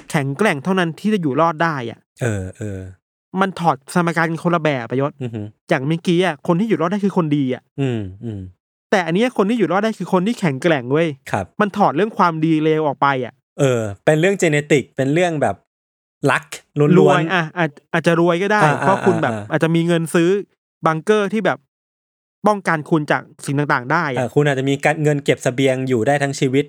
แข็งแกร่งเท่านั้นที่จะอยู่รอดได้อะ เออเออ มันถอดสมการคนละแบบประยศอืมอย่างเมื่อกี้อะคนที่อยู่รอดได้คือคนดีอะอืมอืมแต่อันเนี้ยคนที่อยู่รอดได้คือคนที่แข็งแกร่งเว้ยครับ มันถอดเรื่องความดีเลวออกไปอะ เออ เป็นเรื่องเจเนติกเป็นเรื่องแบบลักรล้ววนยอะอาจอาจจะรวยก็ได้อ่าเพราะคุณแบบอ่าอ่าอาจจะมีเงินซื้อบังเกอร์ที่แบบป้องกันคุณจากสิ่งต่างๆ ได้ๆอะอะคุณอาจจะมีการเงินเก็บเสบียงอยู่ได้ทั้งชีวิต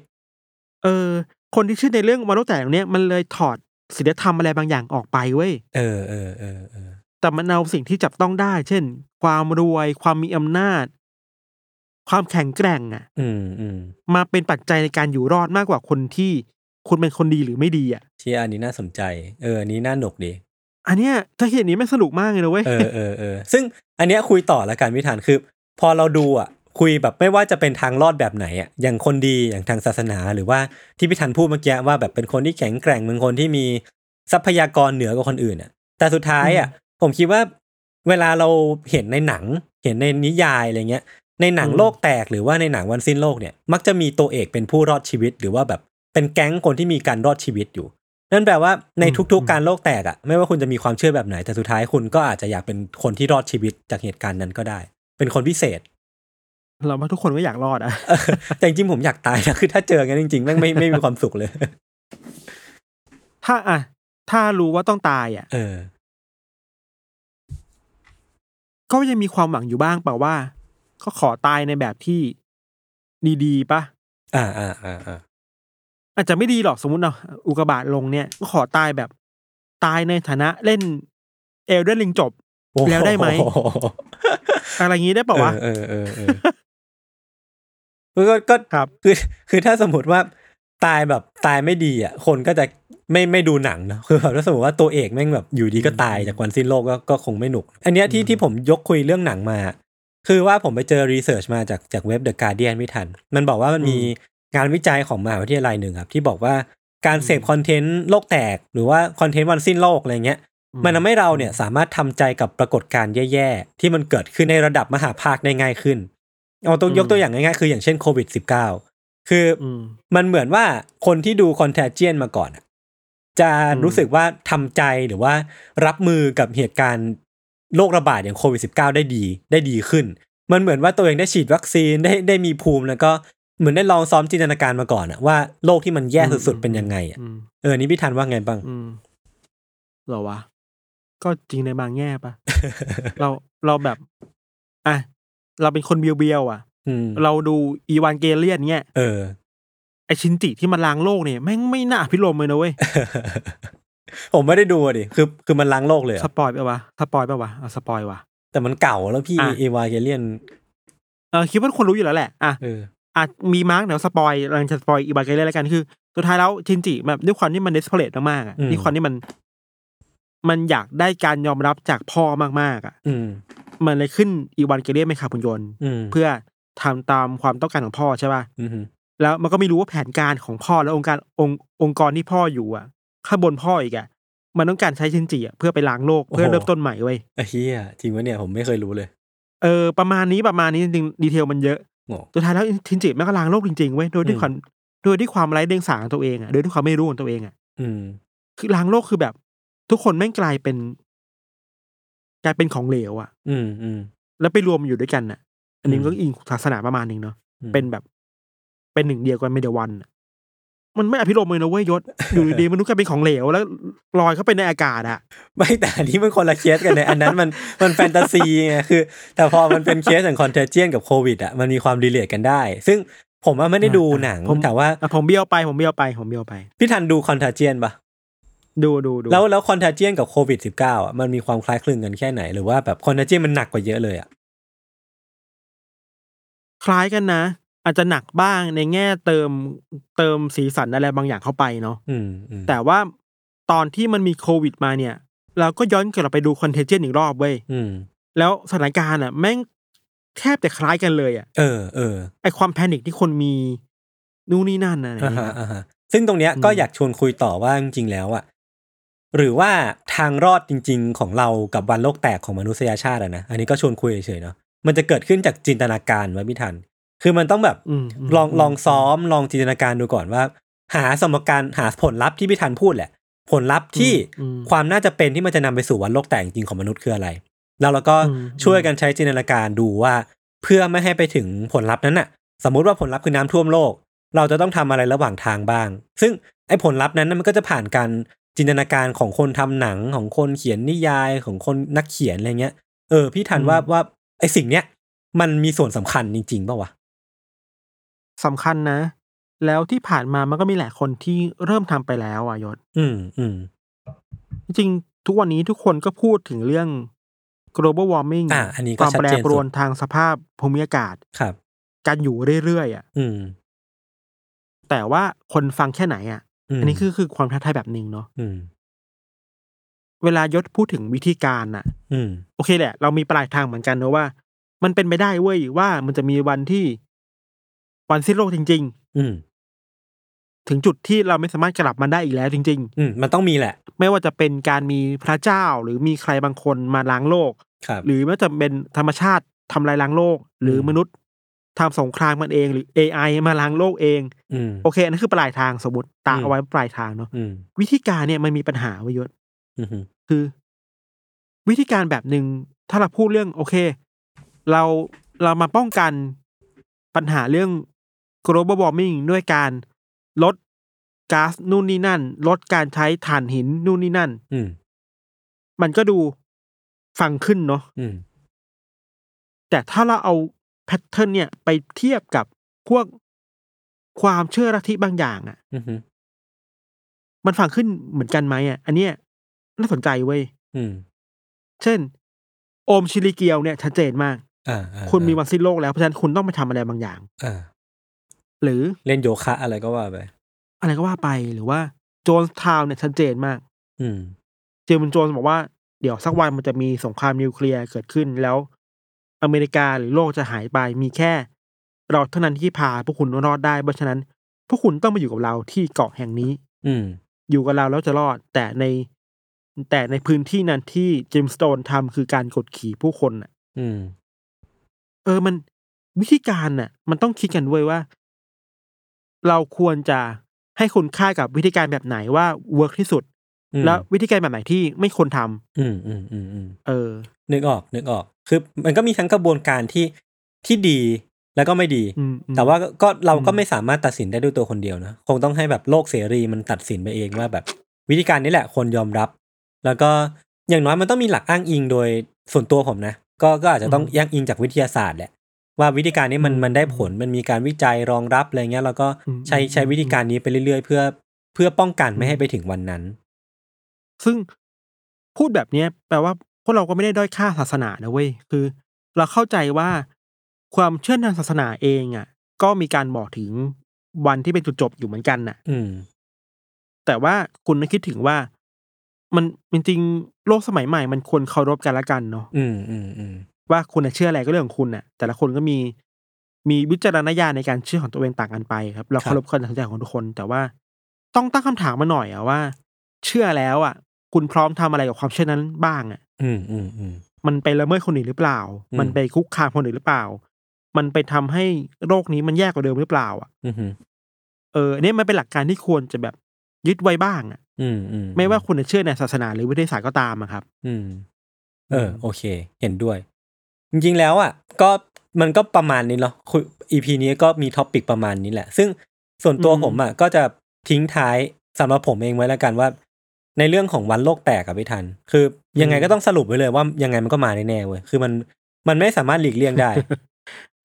เออ คนที่เชื่อในเรื่องวันโลกแตกเนี้ยมันเลยถอด ศีลธรรมอะไรบางอย่างออกไปเว้ยเออเออเออเออแต่มันเอาสิ่งที่จับต้องได้ เช่น ความรวยความมีอำนาจ ความแข็งแกร่งอะ อืมอืมมาเป็นปัจจัยในการอยู่รอดมากกว่าคนที่คุณเป็นคนดีหรือไม่ดีอะที่อันนี้น่าสนใจ เอออันนี้น่าหนกดีอันเนี้ยถ้าเห็นนี้ไม่งสนุกมากเลยนะเว้ยเออเออเออซึ่งอันเนี้ยคุยต่อละกันพิธานคือ พอเราดูอะ คุยแบบไม่ว่าจะเป็นทางรอดแบบไหนอะอย่างคนดีอย่างทางศาสนา หรือว่าที่พิธานพูดเมื่อกี้ว่าแบบเป็นคนที่แข็งแกร่งเป็นคนที่มีทรัพยากรเหนือกว่าคนอื่นอะ แต่สุดท้ายอะผมคิดว่าเวลาเราเห็นในหนัง เห็นในนิยายอะไรเงี้ย ในหนังอืมโลกแตกหรือว่าในหนังวันสิ้นโลกเนี่ย มักจะมีตัวเอกเป็นผู้รอดชีวิต หรือว่าแบบเป็นแก๊งคนที่มีการรอดชีวิตอยู่ นั่นแปลว่าในอืมทุกอืมๆการโลกแตกอะไม่ว่าคุณจะมีความเชื่อแบบไหนแต่สุดท้ายคุณก็อาจจะอยากเป็นคนที่รอดชีวิตจากเหตุการณ์นั้นก็ได้ เป็นคนพิเศษ เราว่าทุกคนก็อยากรอดอะเออแต่จริงๆผมอยากตายนะคือถ้าเจอกันจริงๆแม่งไม่ไม่มีความสุขเลย ถ้าอะถ้ารู้ว่าต้องตายอะเออ ก็ยังมีความหวังอยู่บ้างเปล่าว่าก็ขอตายในแบบที่ดีๆปะอ่าอ่าอ่าอ่าอาจจะไม่ดีหรอกสมมติเราอุกกาบาตลงเนี่ย ก็ขอตายแบบ ตายในฐานะเล่น เอลเดนลิงจบโอ้โแล้วได้ไหมอะไรอย่างนี้ได้เปล่าวะ ก็ก็ครับคือคือถ้าสมมติว่าตายแบบตายไม่ดีอะคนก็จะไม่ไม่ดูหนังเนอะคือแบบถ้าสมมติว่าตัวเอกแม่งแบบอยู่ดีก็ตายจากวันสิ้นโลกก็ก็คงไม่หนุก อันเนี้ยที่ที่ผมยกคุยเรื่องหนังมา คือว่าผมไปเจอ research มาจากจากเว็บ The Guardian พี่ทัน มันบอกว่ามันมีงานวิจัยของมหาวิทยาลัยหนึ่งครับ ที่บอกว่าการเสพ content โลกแตก หรือว่า content วันสิ้นโลกอะไรเงี้ยมันทำให้เราเนี่ยสามารถทำใจกับปรากฏการณ์แย่ๆ ที่มันเกิดขึ้นในระดับมหภาคได้ง่ายขึ้น เอาตัวอืมยกตัวอย่างง่ายๆ คืออย่างเช่นโควิด -19 คือออืมมันเหมือนว่าคนที่ดู Contagion มาก่อนอะจะอืมรู้สึกว่าทำใจหรือว่ารับมือกับเหตุการณ์โรคระบาดอย่างโควิด -19 ได้ดีได้ดีขึ้น มันเหมือนว่าตัวเองได้ฉีดวัคซีนได้ได้มีภูมิแล้วก็เหมือนได้ลองซ้อมจินตนาการมาก่อนอะว่าโลกที่มันแย่สุดๆเป็นยังไงอะอืมเออนี่พี่ทันว่าไงบ้างอืมเหรอวะ ก็จริงในบางแง่ปะเราเราแบบ อะ เราเป็นคนเบียวเบียวๆอะอืมเราดูอีวานเกเลียนเนี่ยเออไอชินจิที่มันล้างโลกเนี่ยแม่งไม่น่าอภิรมย์เลยนะเว้ยผมไม่ได้ดูอะดิคือคือมันล้างโลกเลยเหรอ spoil ปะวะ spoil ปะวะเอา spoil วะแต่มันเก่าแล้วพี่อะ Evangelion เออคิดว่าทุกคนรู้อยู่แล้วแหละอะเอออะมี mark เดี๋ยว spoil เราจะ spoil Evangelion แล้วกันคือสุดท้ายแล้วชินจิแบบด้วยความที่มัน desperate มากๆอะอืมด้วยความที่มัน มันอยากได้การยอมรับจากพ่อมากๆอะ อื มมันเลยขึ้น Evangelion เป็นขับหุ่นยนต์อืมเพื่อทำตามความต้องการของพ่อใช่ป่ะอืมแล้วมันก็ไม่รู้ว่าแผนการของพ่อและองค์การองค์องค์กรที่พ่ออยู่อะข้างบนพ่ออีกอะมันต้องการใช้ชินจิอะเพื่อไปล้างโลกเพื่อเริ่มต้นใหม่เว้ยไอ้เฮียจริงวะเนี่ยผมไม่เคยรู้เลย เออประมาณนี้ประมาณนี้จริงๆดีเทลมันเยอะโง่สุดท้ายแล้วชินจิแม่งก็ล้างโลกจริงๆเว้ยโดยด้วยอืมความโดยด้วยความไร้เดียงสาของตัวเองอะโดยด้วยความไม่รู้ของตัวเองอะอืมคือล้างโลกคือแบบ ทุกคนแม่งกลายเป็น กลายเป็นของเหลวอะ อืมอืมแล้วไปรวมอยู่ด้วยกันอะ อันนี้อืมก็อิงศาสนาประมาณหนึ่งเนาะอืมเป็นแบบ เป็นหนึ่งเดียวกันไม่เดียววันอะมันไม่อภิรมย์เลยนะเว้ยยศอยู่ดีๆมนุษย์กลายเป็นของเหลวแล้วลอยเข้าไปในอากาศอะไม่แต่อันนี้มันคนละเคสกันเนี่ยอันนั้นมันมันแฟนตาซีไงคือ แต่พอมันเป็นเคสอย่าง Contagion กับโควิดอะมันมีความ relate กันได้ ซึ่งผมว่าไม่ได้ดูหนังผมแต่ว่าอะผมเบี้ยวไปผมเบี้ยวไปผมเบี้ยวไป พี่ทันดู Contagion ปะ ดูดูดูแล้วแล้ว Contagion กับโควิด -19 อะมันมีความคล้ายคลึงกันแค่ไหน หรือว่าแบบ Contagion มันหนักกว่าเยอะเลยอะคล้ายกันนะ อาจจะหนักบ้างในแง่เติมเติมสีสันอะไรบางอย่างเข้าไปเนาะอืมอืมแต่ว่าตอนที่มันมีโควิดมาเนี่ย เราก็ย้อนกลับไปดูคอนเทเจนอีกรอบเว้ยอืมแล้วสถานการณ์อะ แม่งแทบจะคล้ายกันเลยอะเออเออไอความแพนิคที่คนมีนู่นนี่นั่นนะอ่าฮะอ่าฮะซึ่งตรงเนี้ยอืมก็อยากชวนคุยต่อว่าจริงๆแล้วอะ หรือว่าทางรอดจริง ๆ ของเรากับวันโลกแตกของมนุษยชาติอะนะอันนี้ก็ชวนคุยเฉยๆเนาะมันจะเกิดขึ้นจากจินตนาการไว้ไม่ทัน คือมันต้องแบบอืมมลองลองซ้อมลองจินตนาการดูก่อนว่า หาสมการหาผลลัพธ์ที่พี่ทันพูดแหละ ผลลัพธ์ที่อืมความน่าจะเป็นที่มันจะนำไปสู่วันโลกแตกจริงๆของมนุษย์คืออะไร แล้วเราก็อืมช่วยกันใช้จินตนาการดูว่า เพื่อไม่ให้ไปถึงผลลัพธ์นั้นน่ะ สมมุติว่าผลลัพธ์คือน้ำท่วมโลก เราจะต้องทำอะไรระหว่างทางบ้าง ซึ่งไอ้ผลลัพธ์นั้นน่ะมันก็จะผ่านการ จินตนาการของคนทำหนังของคนเขียนนิยายของคนนักเขียนอะไรเงี้ย เออ พี่ทันว่าว่าไอ้สิ่งเนี้ยมันมีส่วนสำคัญจริงๆป่าวะสำคัญนะ แล้วที่ผ่านมามันก็มีหลายคนที่เริ่มทำไปแล้วอะยศ อืมอืมจริงๆทุกวันนี้ทุกคนก็พูดถึงเรื่อง global warming อะอันนี้ก็ความชัดแปรเจนปรสุวนดทางสภาพภูมิอากาศครับ การอยู่เรื่อยๆอะ อืม แต่ว่าคนฟังแค่ไหนอะ ม อันนี้คือคือความท้าทายแบบหนึ่งเนาะอืม เวลายศพูดถึงวิธีการน่ะอืม โอเคแหละ เรามีปลายทางเหมือนกันนะว่า มันเป็นไปได้เว้ยว่ามันจะมีวันที่วันสิ้นโลกจริง อืม ๆ ถึงจุดที่เราไม่สามารถกลับมาได้อีกแล้วจริง อืม มันต้องมีแหละ ๆ ไม่ว่าจะเป็นการมีพระเจ้าหรือมีใครบางคนมาล้างโลก ครับ หรือไม่ว่าจะเป็นธรรมชาติทำลายล้างโลก หรืออมมนุษย์ ทำสงครามมันเองหรือ AI มาล้างโลกเองอืม โอเคอันนั้นคือปลายทางสมมติตาอืม เอาไว้ปลายทางเนาะอืมวิธีการเนี่ยมันมีปัญหาไว้ยศอืมคือ วิธีการแบบหนึ่งถ้าเราพูดเรื่อง โอเค เราเรามาป้องกันปัญหาเรื่อง global warming ด้วยการลดก๊าซนู่นนี่นั่น ลดการใช้ถ่านหินนู่นนี่นั่น อืมมันก็ดูฟังขึ้นเนาะ อืมแต่ถ้าเราเอา แพทเทิร์นเนี่ยไปเทียบกับพวกความเชื่อลัทธิบางอย่างอะ่ะอืมมันฟังขึ้นเหมือนกันไหมอะ อันเนี้ยน่าสนใจเว้ยอืมเช่น โอมชิลิเกียวเนี่ยชัดเจนมากอ่าอ่าคุณมีวันสิ้นโลกแล้วเพราะฉะนั้นคุณต้องไปทำอะไรบางอย่างอ่าหรือเล่นโยคะอะไรก็ว่าไป อะไรก็ว่าไปหรือว่า โจนส์ทาวน์เนี่ยชัดเจนมาก อืมเจมส์โจนส์บอกว่าเดี๋ยวสักวันมันจะมีสงครามนิวเคลียร์เกิดขึ้นแล้ว อเมริกาหรือโลกจะหายไปมีแค่ เราเท่านั้นที่พาพวกคุณรอดได้เพราะฉะนั้น พวกคุณต้องมาอยู่กับเราที่เกาะแห่งนี้ อืมอยู่กับเราแล้วจะรอด แต่ใน แต่ในพื้นที่นั้นที่ Jonestown ทำคือการกดขี่ผู้คนน่ะ อืม เออมันวิธีการน่ะ มันต้องคิดกันเว้ยว่า เราควรจะให้คุณค่ากับวิธีการแบบไหนว่า work ที่สุดอืม แล้ววิธีการแบบไหนที่ไม่ควรทำอืมอืมอืมอืมเออ นึกออกนึกออก คือมันก็มีทั้งกระบวนการที่ที่ดีแล้วก็ไม่ดีอืมอืมแต่ว่าก็ก็เราก็อืมไม่สามารถตัดสินได้ด้วยตัวคนเดียวนะ คงต้องให้แบบโลกเสรีมันตัดสินไปเองว่าแบบ วิธีการนี้แหละคนยอมรับ แล้วก็อย่างน้อยมันต้องมีหลักอ้างอิงโดยส่วนตัวผมนะ ก็ก็อาจจะต้องอ้างอิงจากวิทยาศาสตร์แหละว่าวิธีการนี้มันมันได้ผลมันมีการวิจัยรองรับอะไรเงี้ยแล้วก็ใช้ใช้วิธีการนี้ไปเรื่อยๆ เพื่อเพื่อป้องกันไม่ให้ไปถึงวันนั้น ซึ่งพูดแบบเนี้ยแปลว่าพวกเราก็ไม่ได้ด้อยค่าศาสนานะเว้ยคือ เราเข้าใจว่าความเชื่อทางศาสนาเองอะ ก็มีการบอกถึงวันที่เป็นจุดจบอยู่เหมือนกันน่ะ อืม แต่ว่าคุณต้องคิดถึงว่า มันจริงๆโลกสมัยใหม่มันควรเคารพกันละกันเนาะอืมอืมอืมว่าคุณน่ะเชื่ออะไรก็เรื่องของคุณน่ะ แต่ละคนก็มีมีวิจารณญาณในการเชื่อของตัวเองต่างกันไปครับ เราเคารพการตัดสินใจของทุกคน แต่ว่าต้องตั้งคำถามมาหน่อยอะว่า เชื่อแล้วอะ คุณพร้อมทำอะไรกับความเชื่อนั้นบ้างอะอืมอืมอืมมันไปละเมิดคนอื่นหรือเปล่าอืมมันไปคุกคามคนอื่นหรือเปล่า มันไปทำให้โรคนี้มันแย่กว่าเดิมหรือเปล่า อะอืมอืมเออเนี่ยมันเป็นหลักการที่ควรจะแบบยึดไว้บ้างอะ อืมอืมไม่ว่าคุณจะเชื่อในศาสนาหรือวิทยาศาสตร์ก็ตามอะครับ อืม เออ โอเค เห็นด้วย จริงๆแล้วอะ ก็มันก็ประมาณนี้เนาะคุย EP นี้ก็มี topic ประมาณนี้แหละ ซึ่งส่วนตัวอืมผมอะก็จะทิ้งท้ายสำหรับผมเองไว้แล้วกันว่า ในเรื่องของวันโลกแตกกับพี่ทัน คือยังไงก็ต้องสรุปไว้เลยว่ายังไงมันก็มาแน่ๆเว้ยคือมันมันไม่สามารถหลีกเลี่ยงได้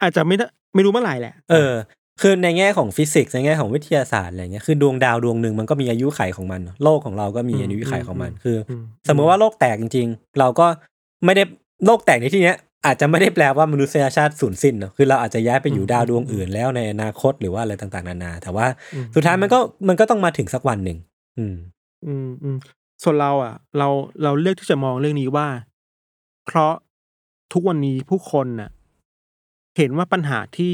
อาจจะไม่ได้ไม่รู้เมื่อไหร่แหละ เออ คือในแง่ของฟิสิกส์ในแง่ของวิทยาศาสตร์อะไรเงี้ยคือดวงดาวดวงหนึ่งมันก็มีอายุขัยของมัน โลกของเราก็มีอืมอายุขัยของมันอืมคืออมสมมติว่าโลกแตกจริง ๆ เราก็ไม่ได้โลกแตกในที่เนี้ยอาจจะไม่ได้แปลว่ามนุษยชาติสูญสิ้นเนอะคือเราอาจจะย้ายไปอยู่อืมดาวดวงอื่นแล้วในอนาคตหรือว่าอะไรต่างๆนานา แต่ว่าอืมสุดท้ายมันก็มันก็ต้องมาถึงสักวันหนึ่งอืม อืมอืมส่วนเราอะ เราเราเลือกที่จะมองเรื่องนี้ว่า เพราะทุกวันนี้ผู้คนน่ะ เห็นว่าปัญหาที่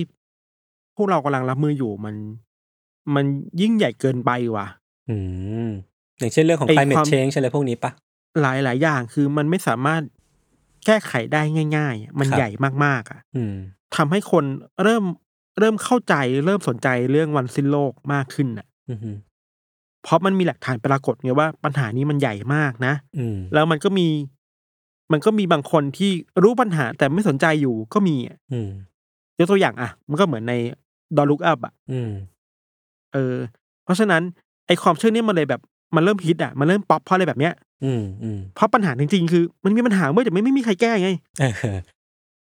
พวกเรากำลังรับมืออยู่มัน มันยิ่งใหญ่เกินไปว่ะ อืมอย่างเช่นเรื่องของ ไอ้ climate ความ change อะไรพวกนี้ปะ หลายหลายอย่างคือมันไม่สามารถแก้ไขได้ง่ายๆอะมันครับ ใหญ่มากๆอะอืม ทำให้คนเริ่มเริ่มเข้าใจเริ่มสนใจเรื่องวันสิ้นโลกมากขึ้นอะ อืม เพราะมันมีหลักฐานปรากฏไงว่าปัญหานี้มันใหญ่มากนะอืมแล้วมันก็มี มันก็มีบางคนที่รู้ปัญหาแต่ไม่สนใจอยู่ก็มีอะอืมยกตัวอย่างอะ มันก็เหมือนในDon't Look Up อะอืมเออ เพราะฉะนั้นไอความเชื่อเนี้มันเลยแบบ มันเริ่มฮิตอะมันเริ่มป๊อปเพราะอะไรแบบเนี้ยอืมอืมเพราะปัญหาจริงๆ คือ มันมีปัญหาเมื่อแต่ไม่ไม่มีใครแก้ไงเออ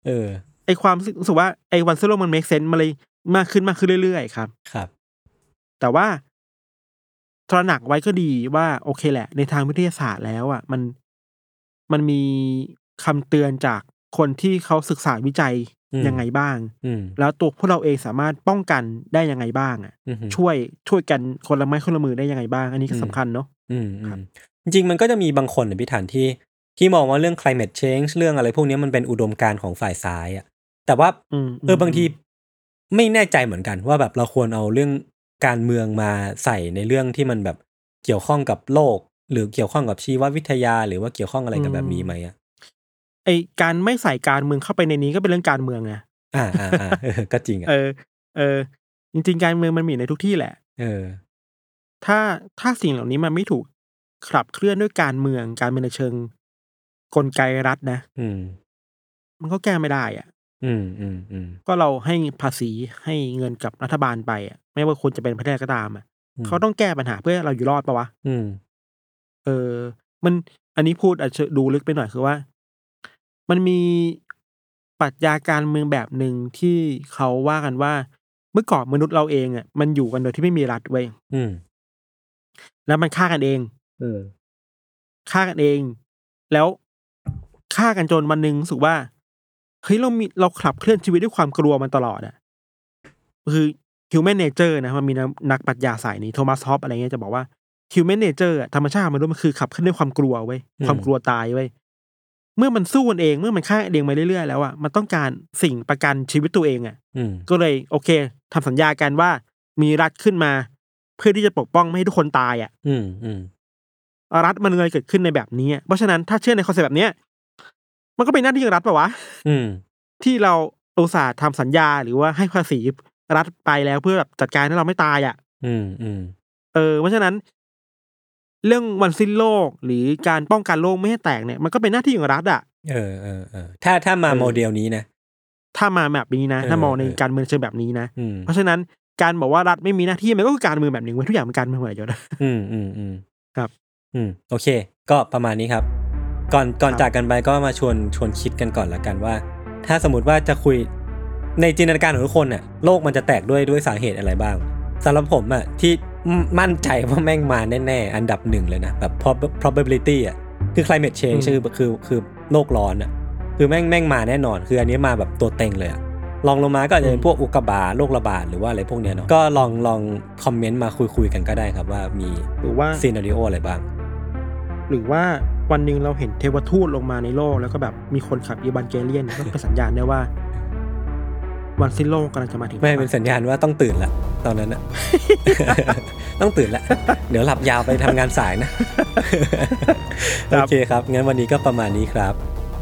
เออไอความรู้สึกว่าไอวันสิ้นโลกมัน make sense มาเลยมากขึ้นมากขึ้นเรื่อยๆ ครับ ครับ แต่ว่า ตระหนักไว้ก็ดีว่าโอเคแหละ ในทางวิทยาศาสตร์แล้วอะมันมันมีคำเตือนจากคนที่เขาศึกษาวิจัยอืมยังไงบ้างอืมแล้วตัวพวกเราเองสามารถป้องกันได้ยังไงบ้าง อะอืมช่วยช่วยกันคนละไม้คนละมือได้ยังไงบ้าง อันนี้ก็อืมสำคัญเนาะอืมครับอืมจริงๆมันก็จะมีบางคนในพิธานที่ ที่มองว่าเรื่อง climate change เรื่องอะไรพวกนี้มันเป็นอุดมการณ์ของฝ่ายซ้ายอะแต่ว่าอืมเออบางทีไม่แน่ใจเหมือนกันว่าแบบเราควรเอาเรื่อง การเมืองมาใส่ในเรื่องที่มันแบบเกี่ยวข้องกับโลก หรือเกี่ยวข้องกับชีววิทยา หรือว่าเกี่ยวข้องอะไรกับแบบนี้ไหมอะไอการไม่ใส่การเมืองเข้าไปในนี้ก็เป็นเรื่องการเมืองไงอ่าอ่าอ่าเออก็จริงอะเออ เออ จริง ๆ การเมืองมันมีในทุกที่แหละ เออ ถ้าถ้าสิ่งเหล่านี้มันไม่ถูกขับเคลื่อนด้วยการเมืองการเมืองในเชิงกลไกรัฐนะ อืม มันก็แก้ไม่ได้อะ อืมอืมอืมก็เราให้ภาษีให้เงินกับรัฐบาลไปอะไม่ว่าคนจะเป็นประเทศก็ตามอะอืมเขาต้องแก้ปัญหาเพื่อให้เราอยู่รอดปะวะอืม เออ มันอันนี้พูดอาจจะดูลึกไปหน่อยคือว่า มันมีปรัชญาการเมืองแบบหนึ่งที่เขาว่ากันว่า เมื่อก่อนมนุษย์เราเองอะมันอยู่กันโดยที่ไม่มีรัฐไว้ยอืม แล้วมันฆ่ากันเอง เออฆ่ากันเอง แล้วฆ่ากันจนวันหนึ่งรู้สึกว่า เฮ้ยเรามีเราขับเคลื่อนชีวิตด้วยความกลัวมันตลอดอะคือ human nature นะมันมีนักนักปรัชญาสายนี้โทมัสฮอบส์อะไรเงี้ยจะบอกว่า human nature อะธรรมชาติมนุษย์มันคือขับเคลื่อนด้วยความกลัวเว้ยอืมความกลัวตายเว้ยเมื่อมันสู้กันเองเมื่อมันฆ่ากันเองมาเรื่อยๆแล้วอะมันต้องการสิ่งประกันชีวิตตัวเองอะอืมก็เลยโอเคทำสัญญากันว่ามีรัฐขึ้นมา เพื่อที่จะปกป้องไม่ให้ทุกคนตายอะ อืมอืมรัฐมันเลยเกิดขึ้นในแบบนี้อะเพราะฉะนั้นถ้าเชื่อในคอนเซ็ปต์แบบเนี้ย มันก็เป็นหน้าที่ของรัฐปะวะอืมที่เราอุตส่าห์ทำสัญญาหรือว่าให้ภาษีรัฐไปแล้วเพื่อแบบจัดการให้เราไม่ตายอะ อืมอืมเออ เพราะฉะนั้น เรื่องวันสิ้นโลกหรือการป้องกันโลกไม่ให้แตกเนี่ยมันก็เป็นหน้าที่ของรัฐอะเออเออเออถ้าถ้ามาเออโมเดลนี้นะถ้ามาแบบนี้นะเออถ้ามองในเออการเมืองเชิงแบบนี้นะอืมเพราะฉะนั้นการบอกว่ารัฐไม่มีหน้าที่มันก็คือการเมืองแบบหนึ่งเว้ยทุกอย่างเป็นการเมืองหมดเลยยศอืมอืมอืมครับ อืมโอเค ก็ประมาณนี้ครับ ก่อนก่อนครับจากกันไปก็มาชวนชวนคิดกันก่อนละกันว่า ถ้าสมมติว่าจะคุยในจินตนาการของทุกคนน่ะโลกมันจะแตกด้วยด้วยสาเหตุอะไรบ้างสำหรับผมอะที่มมั่นใจว่าแม่งมาแน่ๆ อันดับหนึ่งเลยนะแบบ prob- probability อะคือ climate change คือคือคือโลกร้อนอะคือแม่งแม่งมาแน่นอน คืออันนี้มาแบบตัวเต็งเลยอะลองลงมาก็อาจจะเป็นพวกอุกกาบาตโรคระบาดหรือว่าอะไรพวกเนี้ยเนาะก็ลองลองคอมเมนต์มาคุยคุยๆกันก็ได้ครับว่ามีหรือว่า scenarioอะไรบ้าง หรือว่า วันหนึ่งเราเห็นเทวทูตลงมาในโลก แล้วก็แบบมีคนขับ Evangelion ก็เป็นสัญญาณได้ว่า วันสิ้นโลกกำลังจะมาถึงไม่เป็นสัญญาณว่าต้องตื่นละตอนนั้นอะต้องตื่นละเดี๋ยวหลับยาวไปทำงานสายนะโอเคครับงั้นวันนี้ก็ประมาณนี้ครับ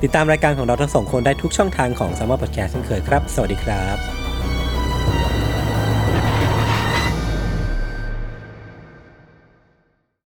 ติดตามรายการของเราทั้งสองคนได้ทุกช่องทางของ s ัมเมอร์พอดแคสต์เช่นเคยครับ สวัสดีครับ